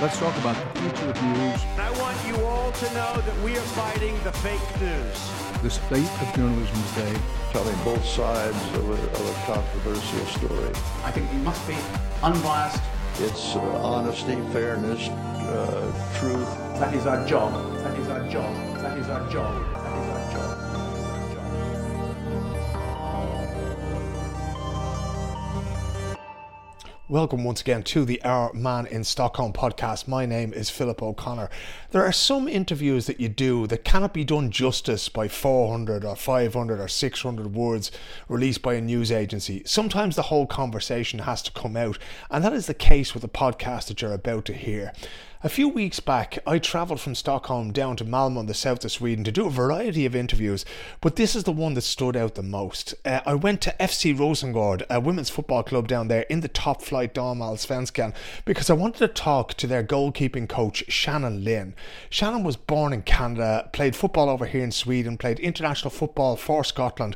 Let's talk about the future of news. I want you all to know that we are fighting the fake news. The state of journalism today. Telling both sides of a, of a controversial story. I think you must be unbiased. It's uh, honesty, fairness, uh, truth. That is our job. That is our job. That is our job. Welcome once again to the Our Man in Stockholm podcast. My name is Philip O'Connor. There are some interviews that you do that cannot be done justice by 400 or 500 or 600 words released by a news agency. Sometimes the whole conversation has to come out, and that is the case with the podcast that you're about to hear. A few weeks back, I travelled from Stockholm down to Malmö in the south of Sweden to do a variety of interviews, but this is the one that stood out the most. Uh, I went to FC Rosengård, a women's football club down there in the top flight Damallsvenskan, because I wanted to talk to their goalkeeping coach, Shannon Lynn. Shannon was born in Canada, played football over here in Sweden, played international football for Scotland,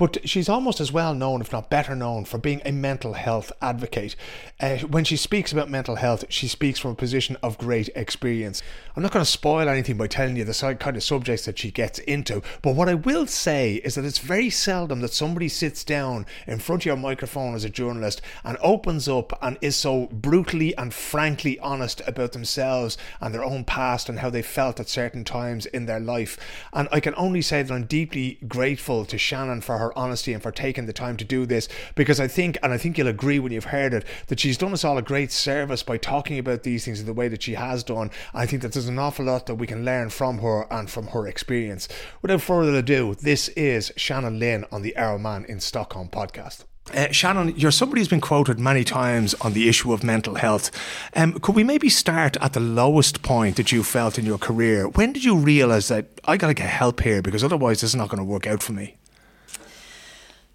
but she's almost as well known, if not better known, for being a mental health advocate. Uh, when she speaks about mental health, she speaks from a position of great experience. I'm not going to spoil anything by telling you the kind of subjects that she gets into, but what I will say is that it's very seldom that somebody sits down in front of your microphone as a journalist and opens up and is so brutally and frankly honest about themselves and their own past and how they felt at certain times in their life. And I can only say that I'm deeply grateful to Shannon for her honesty and for taking the time to do this because I think, and I think you'll agree when you've heard it, that she's done us all a great service by talking about these things in the way that she has done. I think that there's an awful lot that we can learn from her and from her experience. Without further ado, this is Shannon Lynn on the Our Man in Stockholm podcast. Uh, Shannon, you're somebody who's been quoted many times on the issue of mental health. Um, could we maybe start at the lowest point that you felt in your career? When did you realise that I got to get help here because otherwise this is not going to work out for me?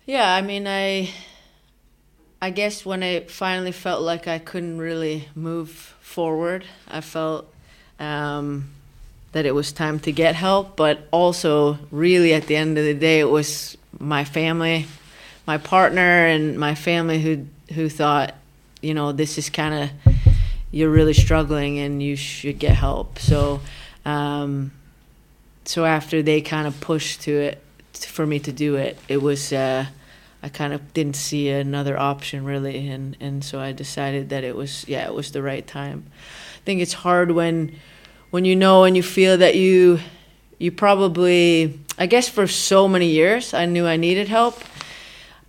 Yeah, I mean, I I guess when I finally felt like I couldn't really move forward, I felt um, that it was time to get help. But also, really, at the end of the day, it was my family, my partner, and my family who who thought, you know, this is kind of you're really struggling and you should get help. So, um, so after they kind of pushed to it for me to do it, it was. Uh, I kind of didn't see another option really, and and so I decided that it was yeah it was the right time. I think it's hard when when you know and you feel that you you probably I guess for so many years I knew I needed help,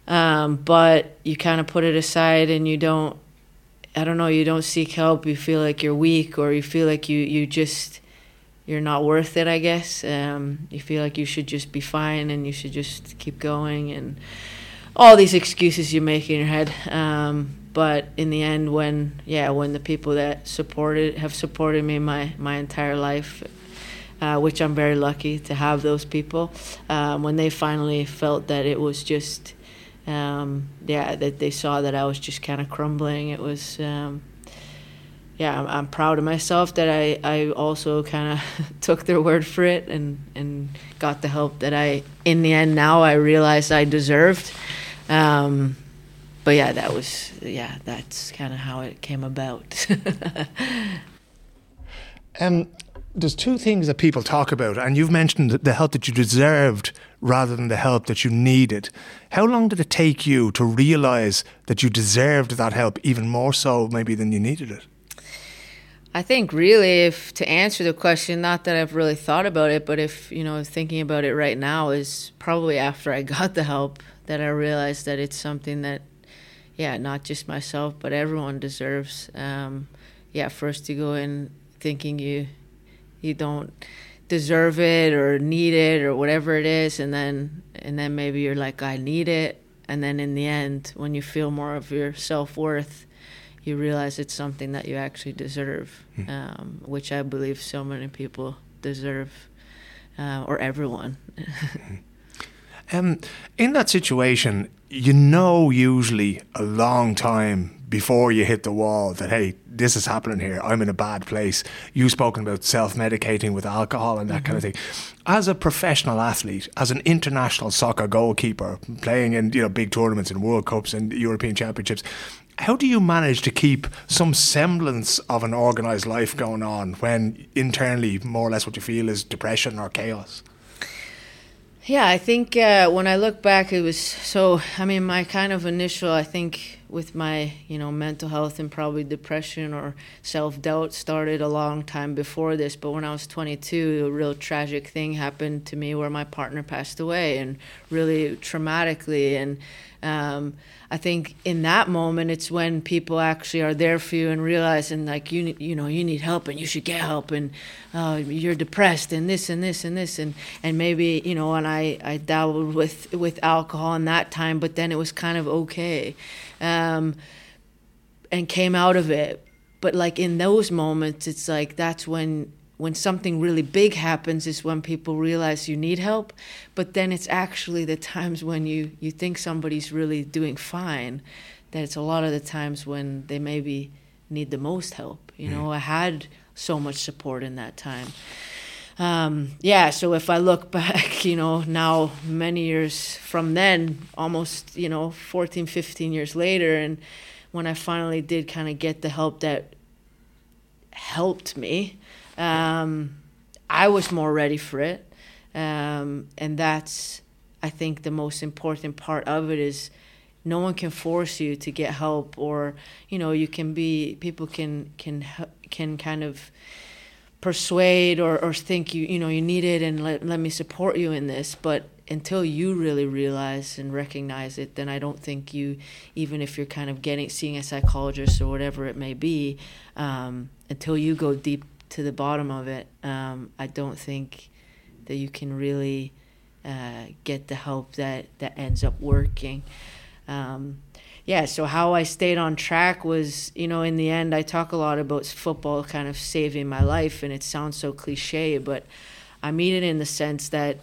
um, but you kind of put it aside and you don't I don't know you don't seek help. You feel like you're weak or you feel like you you just you're not worth it. I guess um, you feel like you should just be fine and you should just keep going and all these excuses you make in your head. Um, but in the end, when yeah, when the people that supported have supported me my my entire life, uh, which I'm very lucky to have those people, um, when they finally felt that it was just. Um, yeah, that they saw that I was just kind of crumbling. It was, um, yeah, I'm, I'm, proud of myself that I, I also kind of took their word for it and, and got the help that I, in the end, now I realized I deserved. Um, but yeah, that was yeah, that's kind of how it came about. um, there's two things that people talk about, and you've mentioned the help that you deserved rather than the help that you needed. How long did it take you to realize that you deserved that help even more so, maybe than you needed it? I think really, if to answer the question, not that I've really thought about it, but if you know, thinking about it right now is probably after I got the help that I realized that it's something that, yeah, not just myself, but everyone deserves. Um, yeah, first to go in thinking you, you don't deserve it or need it or whatever it is, and then and then maybe you're like, I need it, and then in the end, when you feel more of your self worth, you realize it's something that you actually deserve, hmm. um, which I believe so many people deserve, uh, or everyone. Um, in that situation, you know usually a long time before you hit the wall that hey this is happening here i'm in a bad place you've spoken about self-medicating with alcohol and that mm-hmm. kind of thing as a professional athlete as an international soccer goalkeeper playing in you know big tournaments and world cups and european championships How do you manage to keep some semblance of an organised life going on when internally, more or less, what you feel is depression or chaos? Yeah, I think uh, when I look back, it was so. I mean, my kind of initial, I think, with my you know mental health and probably depression or self doubt started a long time before this. But when I was 22, a real tragic thing happened to me where my partner passed away, and really traumatically. And um, I think in that moment, it's when people actually are there for you and realizing like you need, you know, you need help and you should get help and uh, you're depressed and this and this and this and and maybe you know, and I I dabbled with with alcohol in that time, but then it was kind of okay, um, and came out of it. But like in those moments, it's like that's when when something really big happens is when people realize you need help. But then it's actually the times when you you think somebody's really doing fine that it's a lot of the times when they maybe need the most help. You hmm. know i had so much support in that time um, yeah so if i look back you know now many years from then almost you know 14 15 years later and when i finally did kind of get the help that helped me um, I was more ready for it, um, and that's I think the most important part of it is no one can force you to get help, or you know you can be people can can can kind of persuade or, or think you you know you need it and let, let me support you in this but until you really realize and recognize it then i don't think you even if you're kind of getting seeing a psychologist or whatever it may be um, until you go deep to the bottom of it, um, I don't think that you can really uh, get the help that, that ends up working. Um, yeah, so how I stayed on track was, you know, in the end, I talk a lot about football kind of saving my life, and it sounds so cliche, but I mean it in the sense that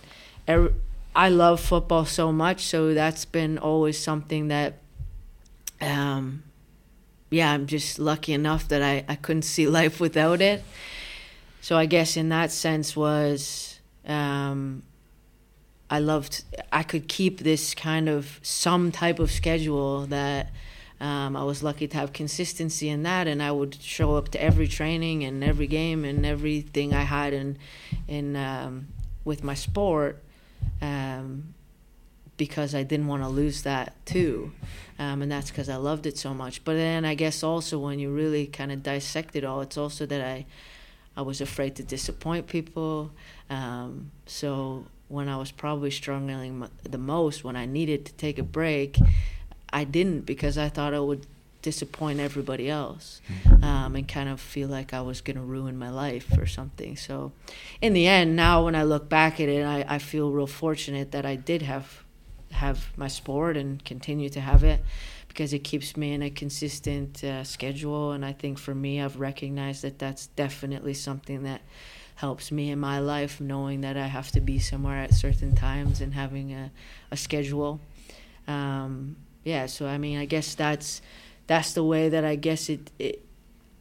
I love football so much, so that's been always something that um, yeah, I'm just lucky enough that I, I couldn't see life without it. So I guess in that sense was um, I loved I could keep this kind of some type of schedule that um, I was lucky to have consistency in that, and I would show up to every training and every game and everything I had in in um, with my sport. Um, because I didn't want to lose that too. Um, and that's because I loved it so much. But then I guess also when you really kind of dissect it all, it's also that I, I was afraid to disappoint people. Um, so when I was probably struggling the most, when I needed to take a break, I didn't because I thought I would disappoint everybody else mm-hmm. um, and kind of feel like I was going to ruin my life or something. So, in the end, now when I look back at it, I, I feel real fortunate that I did have have my sport and continue to have it because it keeps me in a consistent uh, schedule. And I think for me, I've recognized that that's definitely something that helps me in my life, knowing that I have to be somewhere at certain times and having a, a schedule. Um, yeah, so I mean, I guess that's that's the way that I guess it, it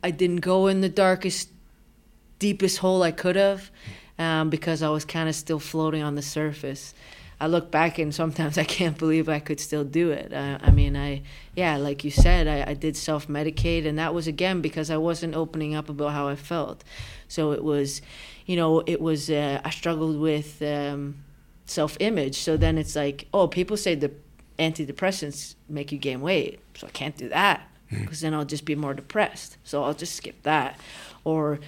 I didn't go in the darkest, deepest hole I could have, um, because I was kind of still floating on the surface. I look back and sometimes I can't believe I could still do it. I, I mean, I, yeah, like you said, I, I did self medicate, and that was again because I wasn't opening up about how I felt. So it was, you know, it was, uh, I struggled with um, self image. So then it's like, oh, people say the antidepressants make you gain weight. So I can't do that because hmm. then I'll just be more depressed. So I'll just skip that. Or,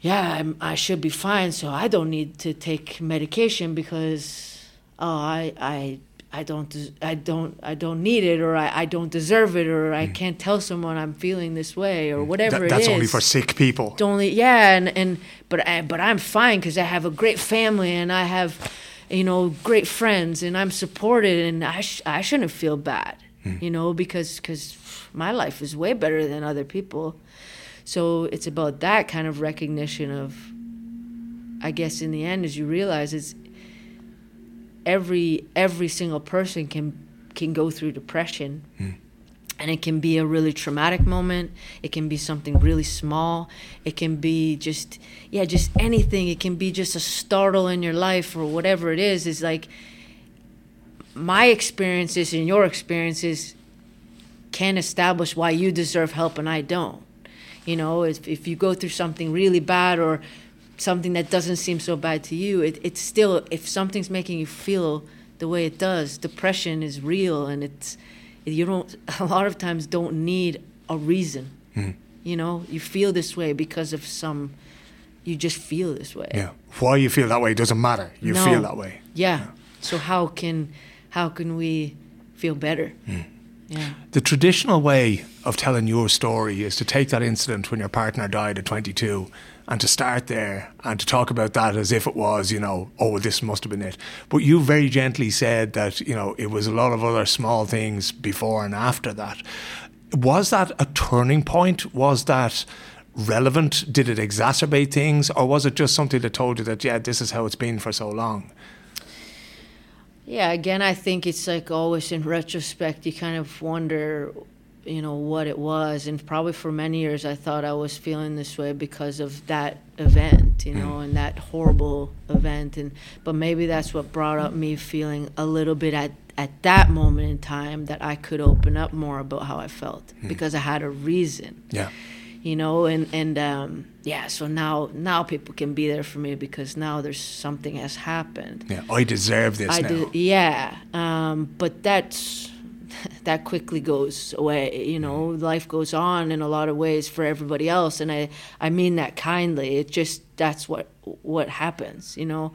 yeah, I'm, i should be fine, so I don't need to take medication because oh, I, I, I don't, I don't, I don't need it, or I, I don't deserve it, or I mm. can't tell someone I'm feeling this way, or mm. whatever that's it is. That's only for sick people. only, yeah, and and but I, but I'm fine because I have a great family and I have, you know, great friends and I'm supported, and I sh- I shouldn't feel bad, mm. you know, because because my life is way better than other people. So it's about that kind of recognition of, I guess, in the end, as you realize, it's every every single person can can go through depression. Mm. And it can be a really traumatic moment. It can be something really small. It can be just, yeah, just anything. It can be just a startle in your life or whatever it is. Is like my experiences and your experiences can establish why you deserve help and I don't. You know, if if you go through something really bad or something that doesn't seem so bad to you, it, it's still if something's making you feel the way it does, depression is real and it's you don't a lot of times don't need a reason. You know, you feel this way because of some you just feel this way. Yeah. Why you feel that way doesn't matter. You No. feel that way. Yeah. So how can how can we feel better? Hmm. Yeah. The traditional way of telling your story is to take that incident when your partner died at 22 and to start there and to talk about that as if it was, you know, oh, this must have been it. But you very gently said that, you know, it was a lot of other small things before and after that. Was that a turning point? Was that relevant? Did it exacerbate things? Or was it just something that told you that, yeah, this is how it's been for so long? Yeah, again, I think it's like always in retrospect, you kind of wonder, you know, what it was. And probably for many years, I thought I was feeling this way because of that event, you know, and that horrible event. And but maybe that's what brought up me feeling a little bit at at that moment in time that I could open up more about how I felt because I had a reason Yeah. you know and and um yeah so now now people can be there for me because now there's something has happened Yeah. I deserve this i now. did yeah um but that's that quickly goes away you know life goes on in a lot of ways for everybody else. And i i mean that kindly. It just that's what what happens you know?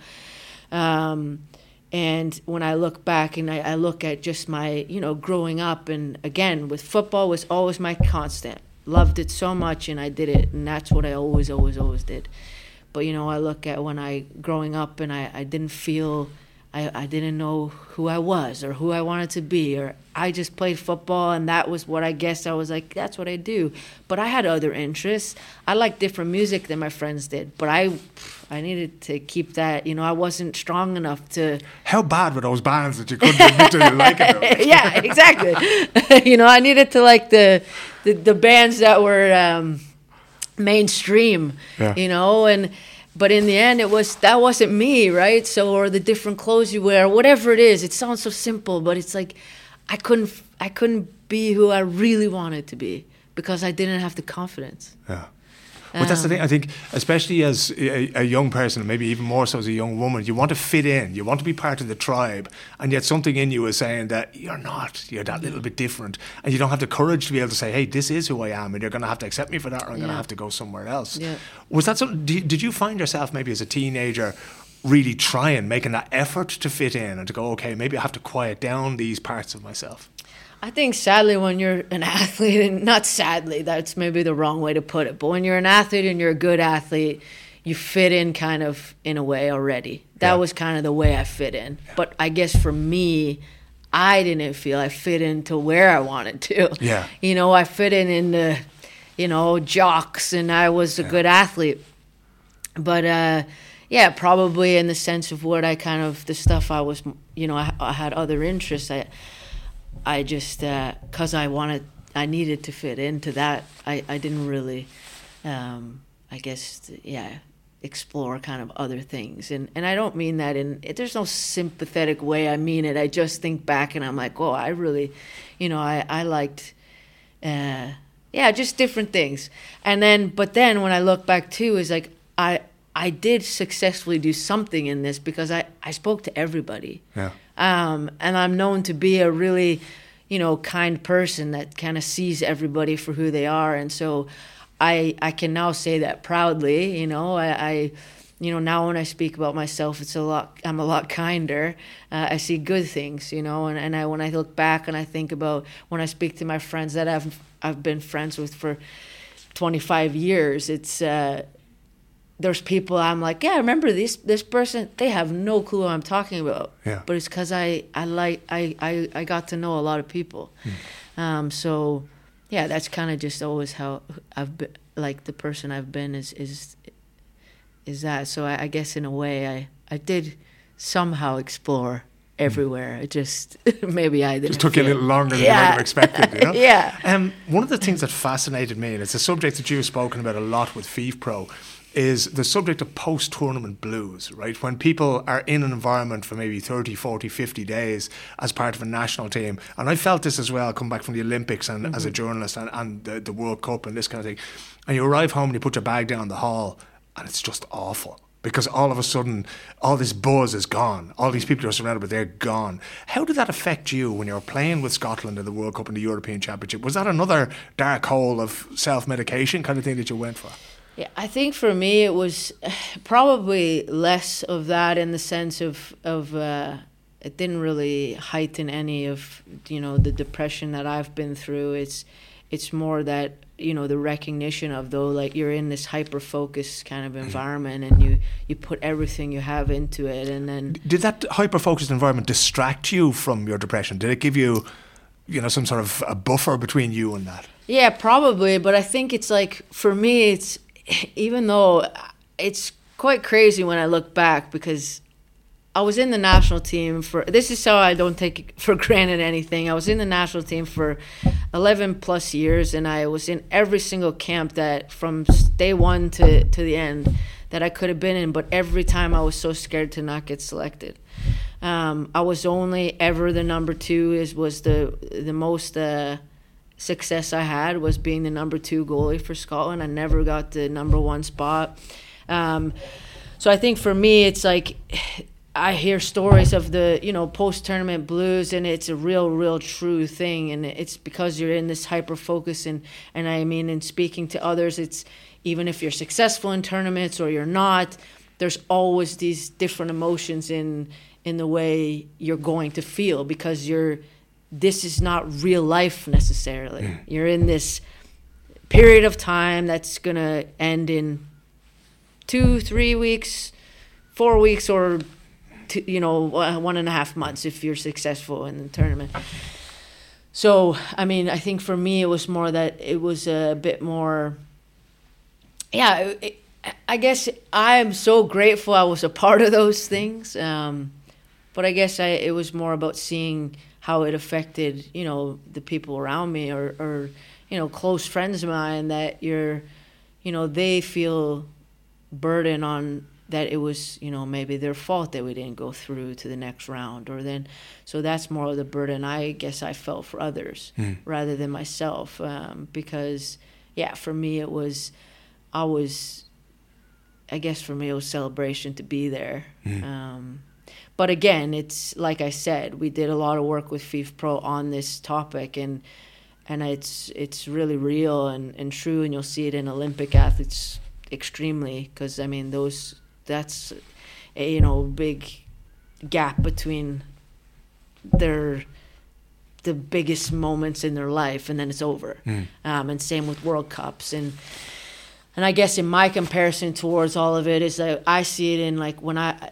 Um and when I look back and I, I look at just my, you know, growing up, and again, with football was always my constant. Loved it so much, and I did it, and that's what I always, always, always did. But you know, I look at when I growing up, and I, I didn't feel, I, I didn't know who I was or who I wanted to be, or I just played football, and that was what I guess I was like. That's what I do. But I had other interests. I liked different music than my friends did, but I, I needed to keep that. You know, I wasn't strong enough to. How bad were those bands that you couldn't admit to liking them? yeah, exactly. you know, I needed to like the the, the bands that were um, mainstream. Yeah. You know, and but in the end, it was that wasn't me, right? So or the different clothes you wear, whatever it is. It sounds so simple, but it's like I couldn't I couldn't be who I really wanted to be because I didn't have the confidence. Yeah. But that's the thing. I um, think, especially as a, a young person, maybe even more so as a young woman, you want to fit in. You want to be part of the tribe, and yet something in you is saying that you're not. You're that little bit different, and you don't have the courage to be able to say, "Hey, this is who I am," and you're going to have to accept me for that, or I'm going to have to go somewhere else. Yeah. Was that something? Did you find yourself maybe as a teenager? Really trying, making that effort to fit in and to go, okay, maybe I have to quiet down these parts of myself. I think sadly when you're an athlete and not sadly that's maybe the wrong way to put it but when you're an athlete and you're a good athlete you fit in kind of in a way already. That Yeah. was kind of the way I fit in. But I guess for me I didn't feel I fit into where I wanted to. Yeah. you know I fit in in the you know jocks and I was a good athlete. But uh yeah probably in the sense of what i kind of the stuff i was you know i, I had other interests. I i just because i wanted i needed to fit into that i i didn't really um i guess yeah explore kind of other things and and i don't mean that in there's no sympathetic way i mean it i just think back and i'm like oh i really you know i i liked uh, yeah, just different things. And then, but then when I look back too, is like I I did successfully do something in this because I I spoke to everybody. Yeah. Um, and I'm known to be a really, you know, kind person that kind of sees everybody for who they are, and so I I can now say that proudly. You know, I. I you know now when I speak about myself, it's a lot. I'm a lot kinder. Uh, I see good things, you know, and, and I when I look back and I think about when I speak to my friends that I've I've been friends with for 25 years, it's uh, there's people I'm like, yeah, I remember this this person. They have no clue what I'm talking about. Yeah. But it's because I I like I, I I got to know a lot of people. Um, so yeah, that's kind of just always how I've been. Like the person I've been is is is that. So I, I guess in a way I I did somehow explore everywhere. It just maybe I didn't. Just took you a little longer than you Yeah. might have expected, you know? Yeah. Um, one of the things that fascinated me, and it's a subject that you've spoken about a lot with FIFPro, is the subject of post tournament blues, right? When people are in an environment for maybe 30, 40, 50 days as part of a national team. And I felt this as well, come back from the Olympics and mm-hmm. as a journalist and, and the, the World Cup and this kind of thing. And you arrive home and you put your bag down the hall and it's just awful because all of a sudden all this buzz is gone. All these people you're surrounded, but they're gone. How did that affect you when you were playing with Scotland in the World Cup and the European Championship? Was that another dark hole of self medication kind of thing that you went for? Yeah, I think for me it was probably less of that in the sense of of uh, it didn't really heighten any of you know the depression that I've been through. It's it's more that you know the recognition of though like you're in this hyper focused kind of mm-hmm. environment and you you put everything you have into it and then did that hyper focused environment distract you from your depression? Did it give you you know some sort of a buffer between you and that? Yeah, probably, but I think it's like for me it's even though it's quite crazy when I look back because I was in the national team for this is how I don't take for granted anything. I was in the national team for 11 plus years and I was in every single camp that from day 1 to to the end that I could have been in, but every time I was so scared to not get selected. Um, I was only ever the number 2 is was the the most uh, success I had was being the number two goalie for Scotland. I never got the number one spot. Um, so I think for me, it's like I hear stories of the you know post tournament blues, and it's a real, real true thing. And it's because you're in this hyper focus, and and I mean, in speaking to others, it's even if you're successful in tournaments or you're not, there's always these different emotions in in the way you're going to feel because you're this is not real life necessarily. Mm. You're in this period of time that's going to end in two, three weeks, four weeks, or two, you know one and a half months if you're successful in the tournament. So I mean, I think for me it was more that it was a bit more. Yeah, it, I guess I am so grateful I was a part of those things. Um, but I guess I, it was more about seeing how it affected you know the people around me or or you know close friends of mine that you're you know they feel burden on that it was you know maybe their fault that we didn't go through to the next round or then so that's more of the burden i guess i felt for others mm. rather than myself um, because yeah for me it was i was i guess for me it was celebration to be there mm. um, but again, it's like I said, we did a lot of work with FIFPro on this topic, and and it's it's really real and, and true, and you'll see it in Olympic athletes extremely because I mean those that's a you know big gap between their the biggest moments in their life and then it's over mm. um, and same with world cups and and I guess in my comparison towards all of it is that I see it in like when I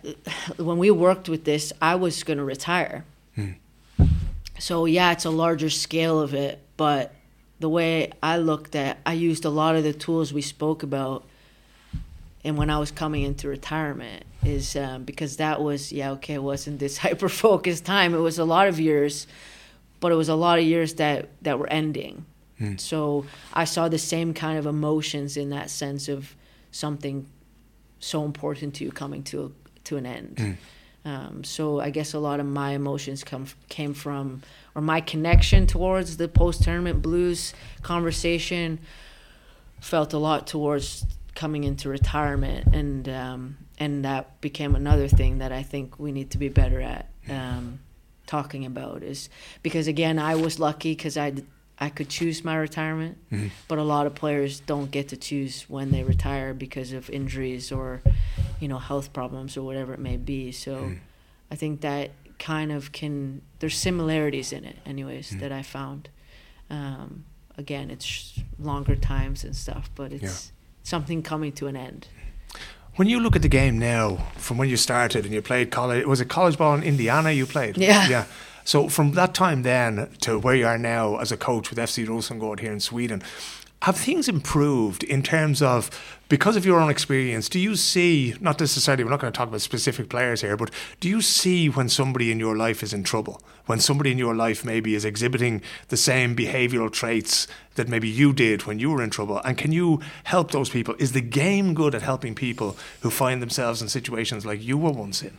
when we worked with this, I was going to retire. Hmm. So yeah, it's a larger scale of it, but the way I looked at, I used a lot of the tools we spoke about, and when I was coming into retirement is um, because that was yeah okay, it wasn't this hyper focused time. It was a lot of years, but it was a lot of years that that were ending Mm. So I saw the same kind of emotions in that sense of something so important to you coming to to an end. Mm. Um, so I guess a lot of my emotions come came from, or my connection towards the post tournament blues conversation felt a lot towards coming into retirement, and um, and that became another thing that I think we need to be better at um, talking about is because again I was lucky because I I could choose my retirement, mm-hmm. but a lot of players don't get to choose when they retire because of injuries or, you know, health problems or whatever it may be. So, mm-hmm. I think that kind of can there's similarities in it, anyways, mm-hmm. that I found. Um, again, it's longer times and stuff, but it's yeah. something coming to an end. When you look at the game now, from when you started and you played college, was it college ball in Indiana you played? Yeah. Yeah. So from that time then to where you are now as a coach with FC Rosengård here in Sweden, have things improved in terms of because of your own experience? Do you see not necessarily? We're not going to talk about specific players here, but do you see when somebody in your life is in trouble? When somebody in your life maybe is exhibiting the same behavioural traits that maybe you did when you were in trouble, and can you help those people? Is the game good at helping people who find themselves in situations like you were once in?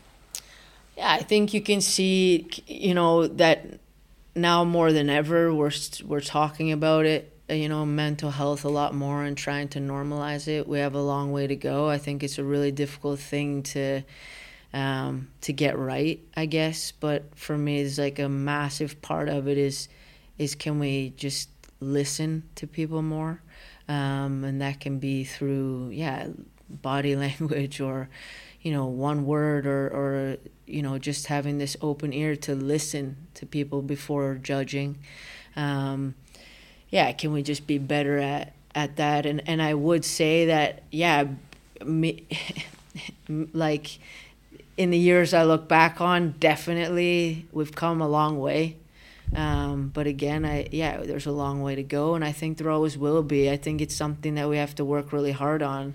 Yeah, I think you can see, you know, that now more than ever we're we're talking about it uh, you know mental health a lot more and trying to normalize it. We have a long way to go. I think it's a really difficult thing to um, to get right i guess. But for me it's like a massive part of it is is can we just listen to people more? Um, and that can be through yeah body language or you know one word or or you know just having this open ear to listen to people before judging. Um, yeah can we just be better at at that? And and I would say that yeah me, like in the years I look back on definitely we've come a long way. Um, but again I yeah there's a long way to go and I think there always will be. I think it's something that we have to work really hard on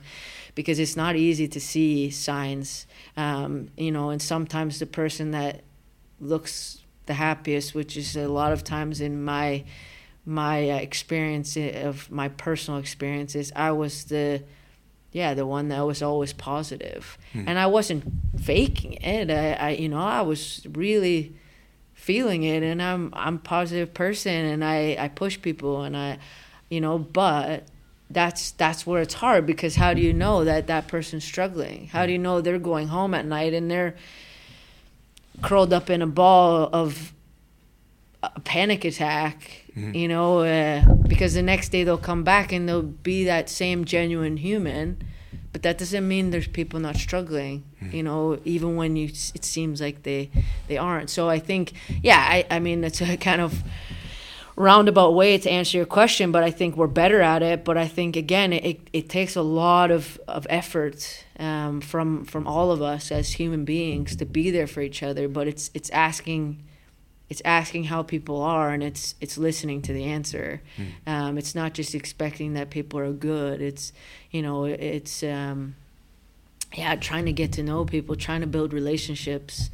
because it's not easy to see signs um, you know, and sometimes the person that looks the happiest, which is a lot of times in my my uh, experience of my personal experiences, I was the yeah the one that was always positive. Hmm. and I wasn't faking it. I, I you know I was really feeling it, and I'm I'm a positive person, and I I push people, and I you know but that's that's where it's hard because how do you know that that person's struggling? How do you know they're going home at night and they're curled up in a ball of a panic attack? Mm-hmm. You know, uh, because the next day they'll come back and they'll be that same genuine human, but that doesn't mean there's people not struggling. Mm-hmm. You know, even when you it seems like they they aren't. So I think, yeah, I I mean it's a kind of roundabout way to answer your question, but I think we're better at it. But I think again, it, it takes a lot of, of effort um, from from all of us as human beings to be there for each other. But it's it's asking it's asking how people are, and it's it's listening to the answer. Mm. Um, it's not just expecting that people are good. It's you know it's um, yeah trying to get to know people, trying to build relationships.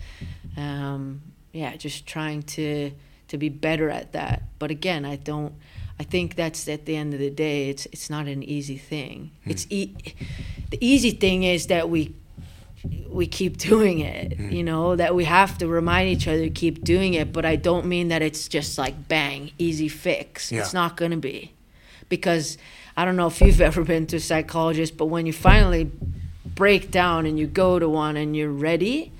Um, yeah, just trying to to be better at that. But again, I don't. I think that's at the end of the day, it's it's not an easy thing. Hmm. It's e- the easy thing is that we we keep doing it. Hmm. You know that we have to remind each other to keep doing it. But I don't mean that it's just like bang, easy fix. Yeah. It's not going to be, because I don't know if you've ever been to a psychologist, but when you finally break down and you go to one and you're ready,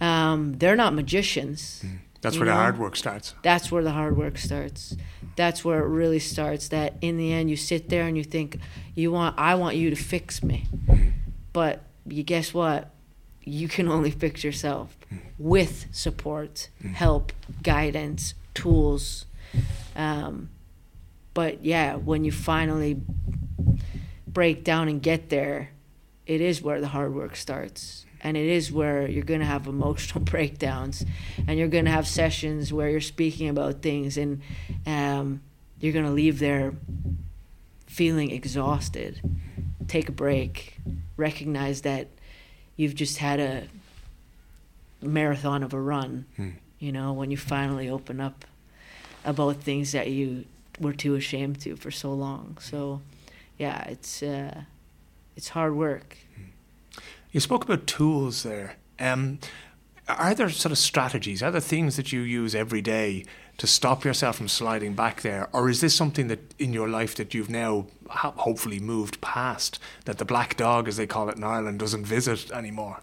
um, they're not magicians. Mm that's where know? the hard work starts. That's where the hard work starts. That's where it really starts. That in the end, you sit there and you think, "You want, I want you to fix me," but you guess what? You can only fix yourself with support, help, guidance, tools. Um, but yeah, when you finally break down and get there, it is where the hard work starts and it is where you're going to have emotional breakdowns and you're going to have sessions where you're speaking about things and um, you're going to leave there feeling exhausted. Take a break. Recognize that you've just had a marathon of a run hmm. you know when you finally open up about things that you were too ashamed to for so long. So yeah it's uh, it's hard work you spoke about tools there. Um, are there sort of strategies? Are there things that you use every day to stop yourself from sliding back there, or is this something that in your life that you've now hopefully moved past? That the black dog, as they call it in Ireland, doesn't visit anymore.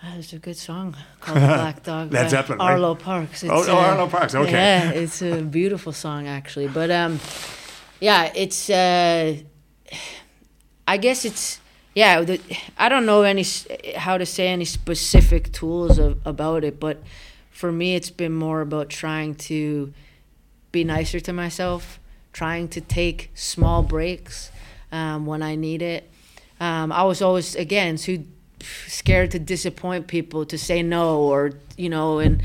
There's a good song called "Black Dog" Led Zeppelin, Arlo right? Parks. It's, oh, oh, Arlo Parks. Okay. Yeah, it's a beautiful song actually, but um, yeah, it's uh, I guess it's yeah, the, I don't know any how to say any specific tools of, about it, but for me, it's been more about trying to be nicer to myself, trying to take small breaks um, when I need it. Um, I was always again too scared to disappoint people, to say no, or you know, and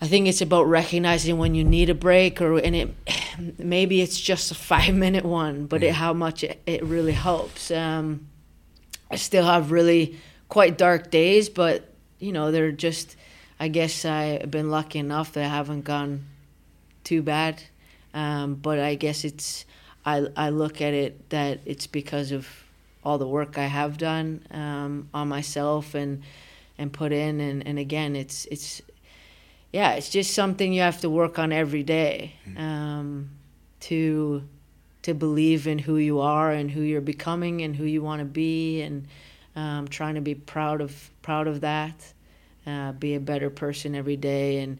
I think it's about recognizing when you need a break, or and it maybe it's just a five minute one, but it, how much it, it really helps. Um, I still have really quite dark days, but you know they're just. I guess I've been lucky enough that I haven't gone too bad. Um, but I guess it's I I look at it that it's because of all the work I have done um, on myself and and put in and, and again it's it's yeah it's just something you have to work on every day um, to to believe in who you are and who you're becoming and who you want to be and um, trying to be proud of proud of that uh, be a better person every day and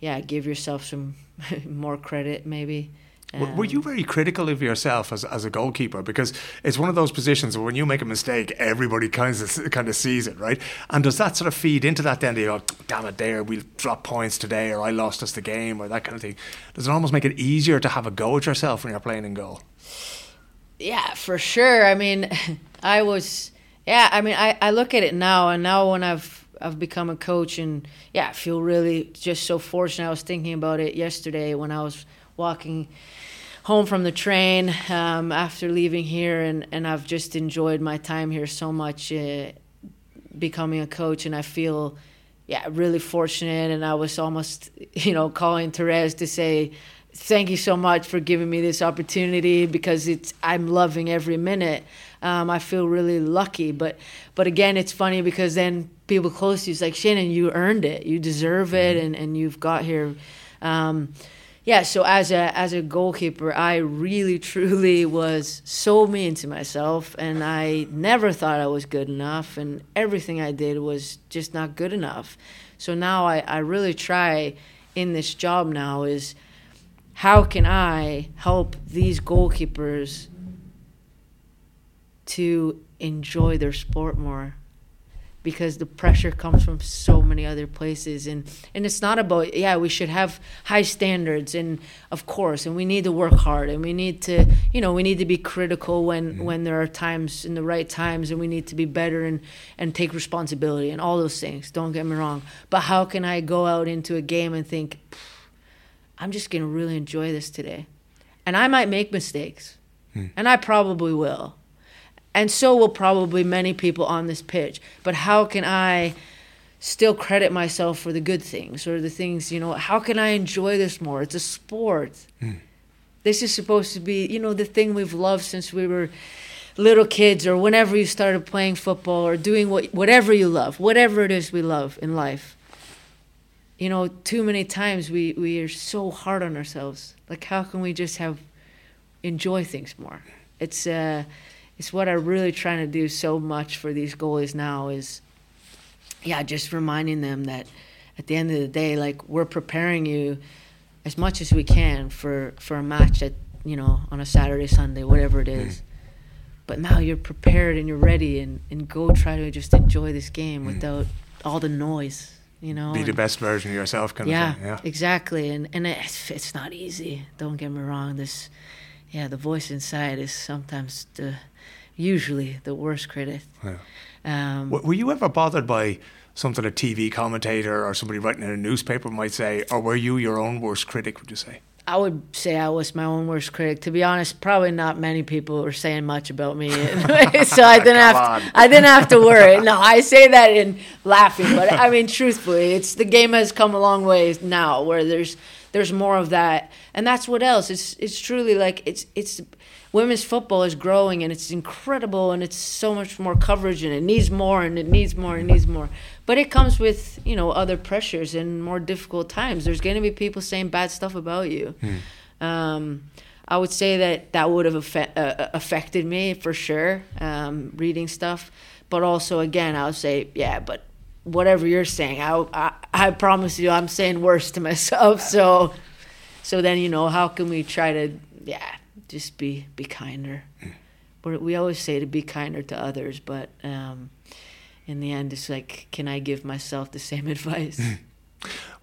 yeah give yourself some more credit maybe W- Were you um, very critical of yourself as, as a goalkeeper? Because it's one of those positions where when you make a mistake, everybody kind of kind of sees it, right? And does that sort of feed into that? Then they go, "Damn it, there we'll drop points today," or "I lost us the game," or that kind of thing. Does it almost make it easier to have a go at yourself when you're playing in goal? Yeah, for sure. I mean, I was. Yeah, I mean, I, I look at it now, and now when I've I've become a coach, and yeah, I feel really just so fortunate. I was thinking about it yesterday when I was walking home from the train um, after leaving here, and, and I've just enjoyed my time here so much, uh, becoming a coach, and I feel, yeah, really fortunate. And I was almost, you know, calling Therese to say, thank you so much for giving me this opportunity because it's I'm loving every minute. Um, I feel really lucky, but but again, it's funny because then people close to you is like Shannon, you earned it, you deserve it, and and you've got here. Um, yeah, so as a as a goalkeeper, I really truly was so mean to myself, and I never thought I was good enough, and everything I did was just not good enough. So now I, I really try in this job now is how can I help these goalkeepers to enjoy their sport more because the pressure comes from so many other places. And and it's not about yeah we should have high standards and of course and we need to work hard and we need to you know we need to be critical when mm-hmm. when there are times in the right times and we need to be better and and take responsibility and all those things. Don't get me wrong. But how can i go out into a game and think i'm just going to really enjoy this today. And i might make mistakes. Mm. and i probably will and so will probably many people on this pitch. But how can I still credit myself for the good things or the things, you know, how can I enjoy this more? It's a sport. Mm. This is supposed to be, you know, the thing we've loved since we were little kids or whenever you started playing football or doing what, whatever you love, whatever it is we love in life. You know, too many times we, we are so hard on ourselves. Like, how can we just have enjoy things more? It's uh, it's what I'm really trying to do so much for these goalies now is, yeah, just reminding them that at the end of the day, like we're preparing you as much as we can for for a match that you know on a Saturday, Sunday, whatever it is. Mm. But now you're prepared and you're ready, and and go try to just enjoy this game mm. without all the noise. You know, be the best version of yourself, kind yeah, of thing. Yeah, exactly. And and it's it's not easy. Don't get me wrong. This, yeah, the voice inside is sometimes the usually the worst critic. Yeah. Um, were you ever bothered by something a TV commentator or somebody writing in a newspaper might say, or were you your own worst critic? Would you say? I would say I was my own worst critic. To be honest, probably not many people were saying much about me, so I didn't have to, I didn't have to worry. No, I say that in laughing, but I mean truthfully, it's the game has come a long way now, where there's there's more of that, and that's what else. It's it's truly like it's it's women's football is growing and it's incredible and it's so much more coverage and it needs more and it needs more and it needs more. But it comes with, you know, other pressures and more difficult times. There's going to be people saying bad stuff about you. Hmm. Um, I would say that that would have affe- uh, uh, affected me for sure, um, reading stuff. But also, again, I would say, yeah, but whatever you're saying, I, I, I promise you, I'm saying worse to myself. So, so then, you know, how can we try to, yeah, just be be kinder. Mm. We always say to be kinder to others, but um, in the end, it's like, can I give myself the same advice? Mm.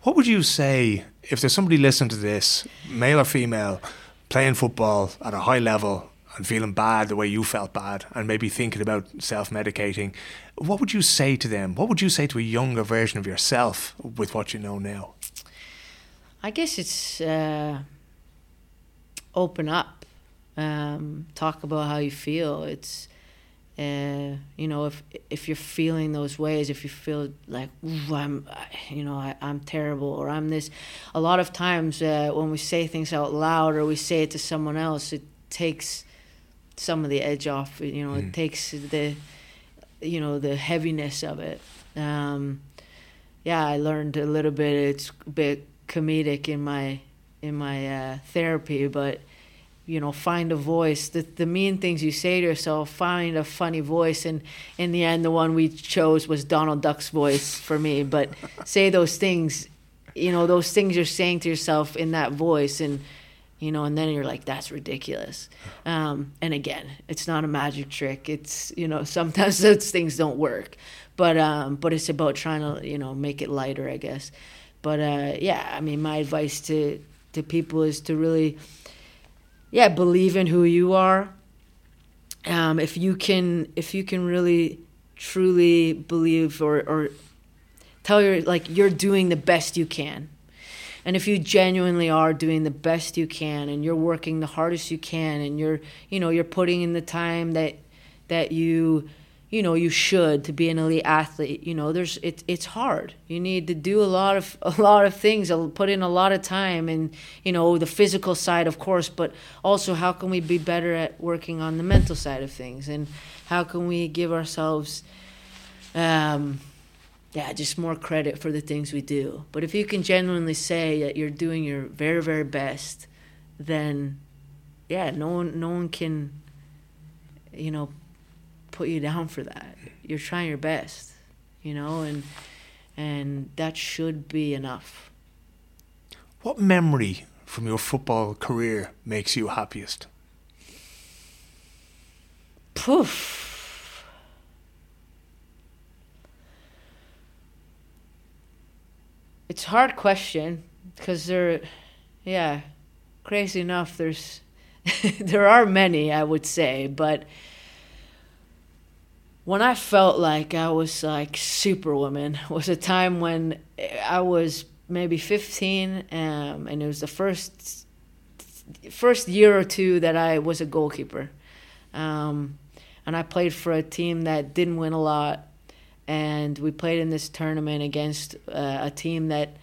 What would you say if there's somebody listening to this, male or female, playing football at a high level and feeling bad the way you felt bad and maybe thinking about self medicating? What would you say to them? What would you say to a younger version of yourself with what you know now? I guess it's. Uh, open up, um, talk about how you feel. It's uh, you know if if you're feeling those ways, if you feel like I'm you know I, I'm terrible or I'm this, a lot of times uh, when we say things out loud or we say it to someone else, it takes some of the edge off. You know, it takes the you know the heaviness of it. Um, yeah, I learned a little bit. It's a bit comedic in my in my uh, therapy, but you know, find a voice. The the mean things you say to yourself, find a funny voice. And in the end, the one we chose was Donald Duck's voice for me. But say those things, you know, those things you're saying to yourself in that voice, and you know, and then you're like, that's ridiculous. Um, and again, it's not a magic trick. It's you know, sometimes those things don't work, but um, but it's about trying to you know make it lighter, I guess. But uh, yeah, I mean, my advice to to people is to really, yeah, believe in who you are. Um, if you can, if you can really, truly believe or or tell your like you're doing the best you can and if you genuinely are doing the best you can and you're working the hardest you can and you're you know you're putting in the time that that you you know you should to be an elite athlete you know there's it, it's hard you need to do a lot of a lot of things put in a lot of time and you know the physical side of course but also how can we be better at working on the mental side of things and how can we give ourselves um, yeah, just more credit for the things we do. But if you can genuinely say that you're doing your very, very best, then yeah, no one, no one can, you know, put you down for that. You're trying your best, you know, and and that should be enough. What memory from your football career makes you happiest? Poof. It's a hard question because there, yeah, crazy enough, there's there are many I would say, but when I felt like I was like superwoman was a time when I was maybe 15, um, and it was the first first year or two that I was a goalkeeper, um, and I played for a team that didn't win a lot, and we played in this tournament against uh, a team that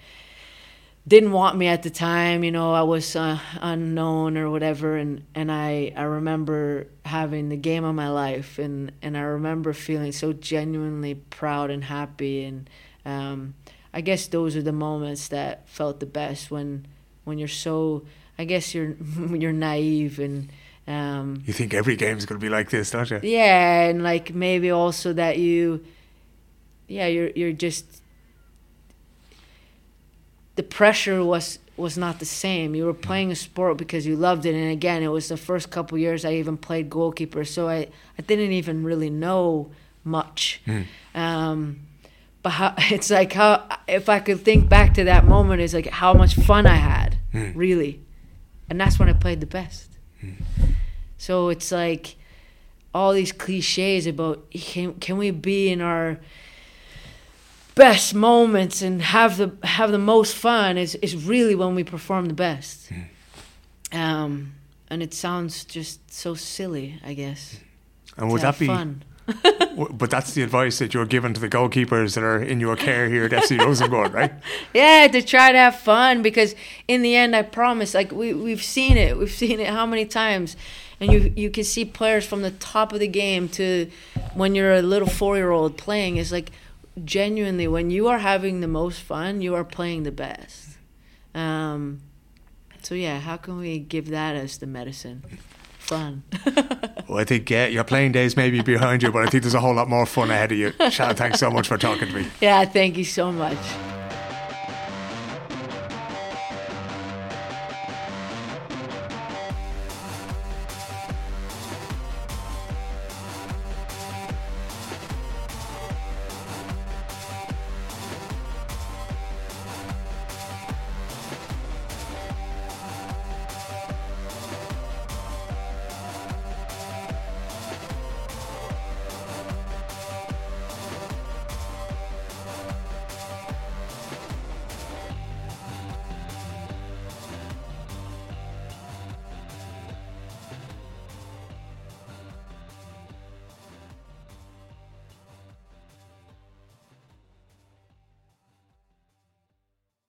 didn't want me at the time. You know, I was uh, unknown or whatever, and and I I remember having the game of my life, and and I remember feeling so genuinely proud and happy, and um, I guess those are the moments that felt the best when when you're so. I guess you're you're naive and. Um, You think every game's going to be like this, don't you? yeah, and like maybe also that you, yeah, you're you're just the pressure was was not the same. You were mm. playing a sport because you loved it, and again, it was the first couple years I even played goalkeeper, so I I didn't even really know much. Mm. Um, but how, it's like how if I could think back to that moment, it's like how much fun I had, mm. really, and that's when I played the best. So it's like all these cliches about can can we be in our best moments and have the have the most fun is is really when we perform the best. Um, and it sounds just so silly, I guess. And would that be? fun? But that's the advice that you're giving to the goalkeepers that are in your care here at FC Rosengård, right? Yeah, to try to have fun because in the end, I promise, like we we've seen it, we've seen it how many times, and you you can see players from the top of the game to when you're a little four year old playing is like genuinely when you are having the most fun, you are playing the best. Um, so yeah, how can we give that as the medicine? Fun. Well, I think uh, your playing days may be behind you, but I think there's a whole lot more fun ahead of you. Shannon, thanks so much for talking to me. yeah, thank you so much.